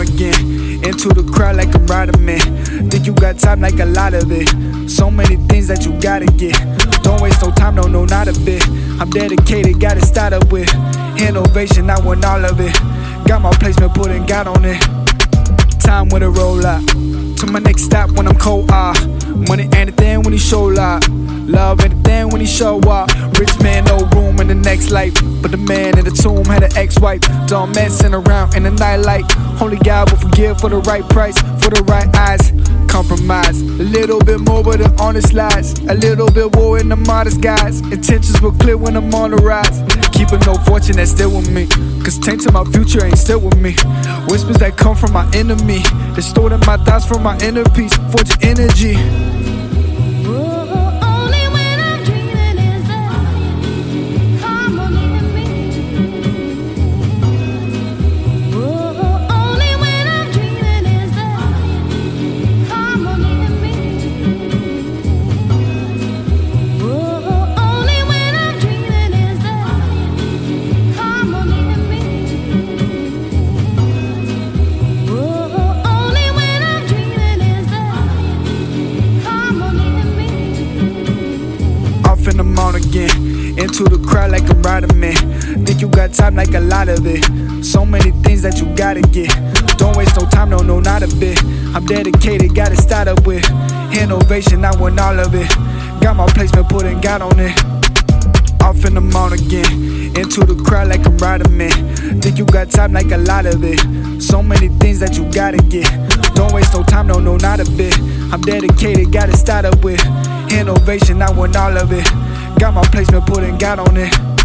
again. Into the crowd like a rider man. Think you got time like a lot of it. So many things that you gotta get. Don't waste no time, no, no, not a bit. I'm dedicated, gotta start up with innovation. I want all of it. Got my placement, putting God on it. Time when it roll up. To my next stop when I'm cold, ah. Money anything when he show up. Love anything when he show up. Rich man, no room in the next life. But the man in the tomb had an ex-wife. Don't messing around in the nightlight. Only God will forgive for the right price, for the right eyes. Compromise a little bit more, with the honest lies. A little bit more in the modest guys. Intentions were clear when I'm on the rise. Keeping no fortune that's still with me. Cause tainting my future ain't still with me. Whispers that come from my enemy. Distorting my thoughts from my inner peace. Forging energy. Morning again. Into the crowd like a rider man. Think you got time like a lot of it. So many things that you gotta get. Don't waste no time, no, no, not a bit. I'm dedicated, gotta start up with innovation. I want all of it. Got my placement, put putting God on it. Off in the morning again. Into the crowd like a rider man. Think you got time like a lot of it. So many things that you gotta get. Don't waste no time, no, no, not a bit. I'm dedicated, gotta start up with innovation. I want all of it. Got my placement, putting God on it.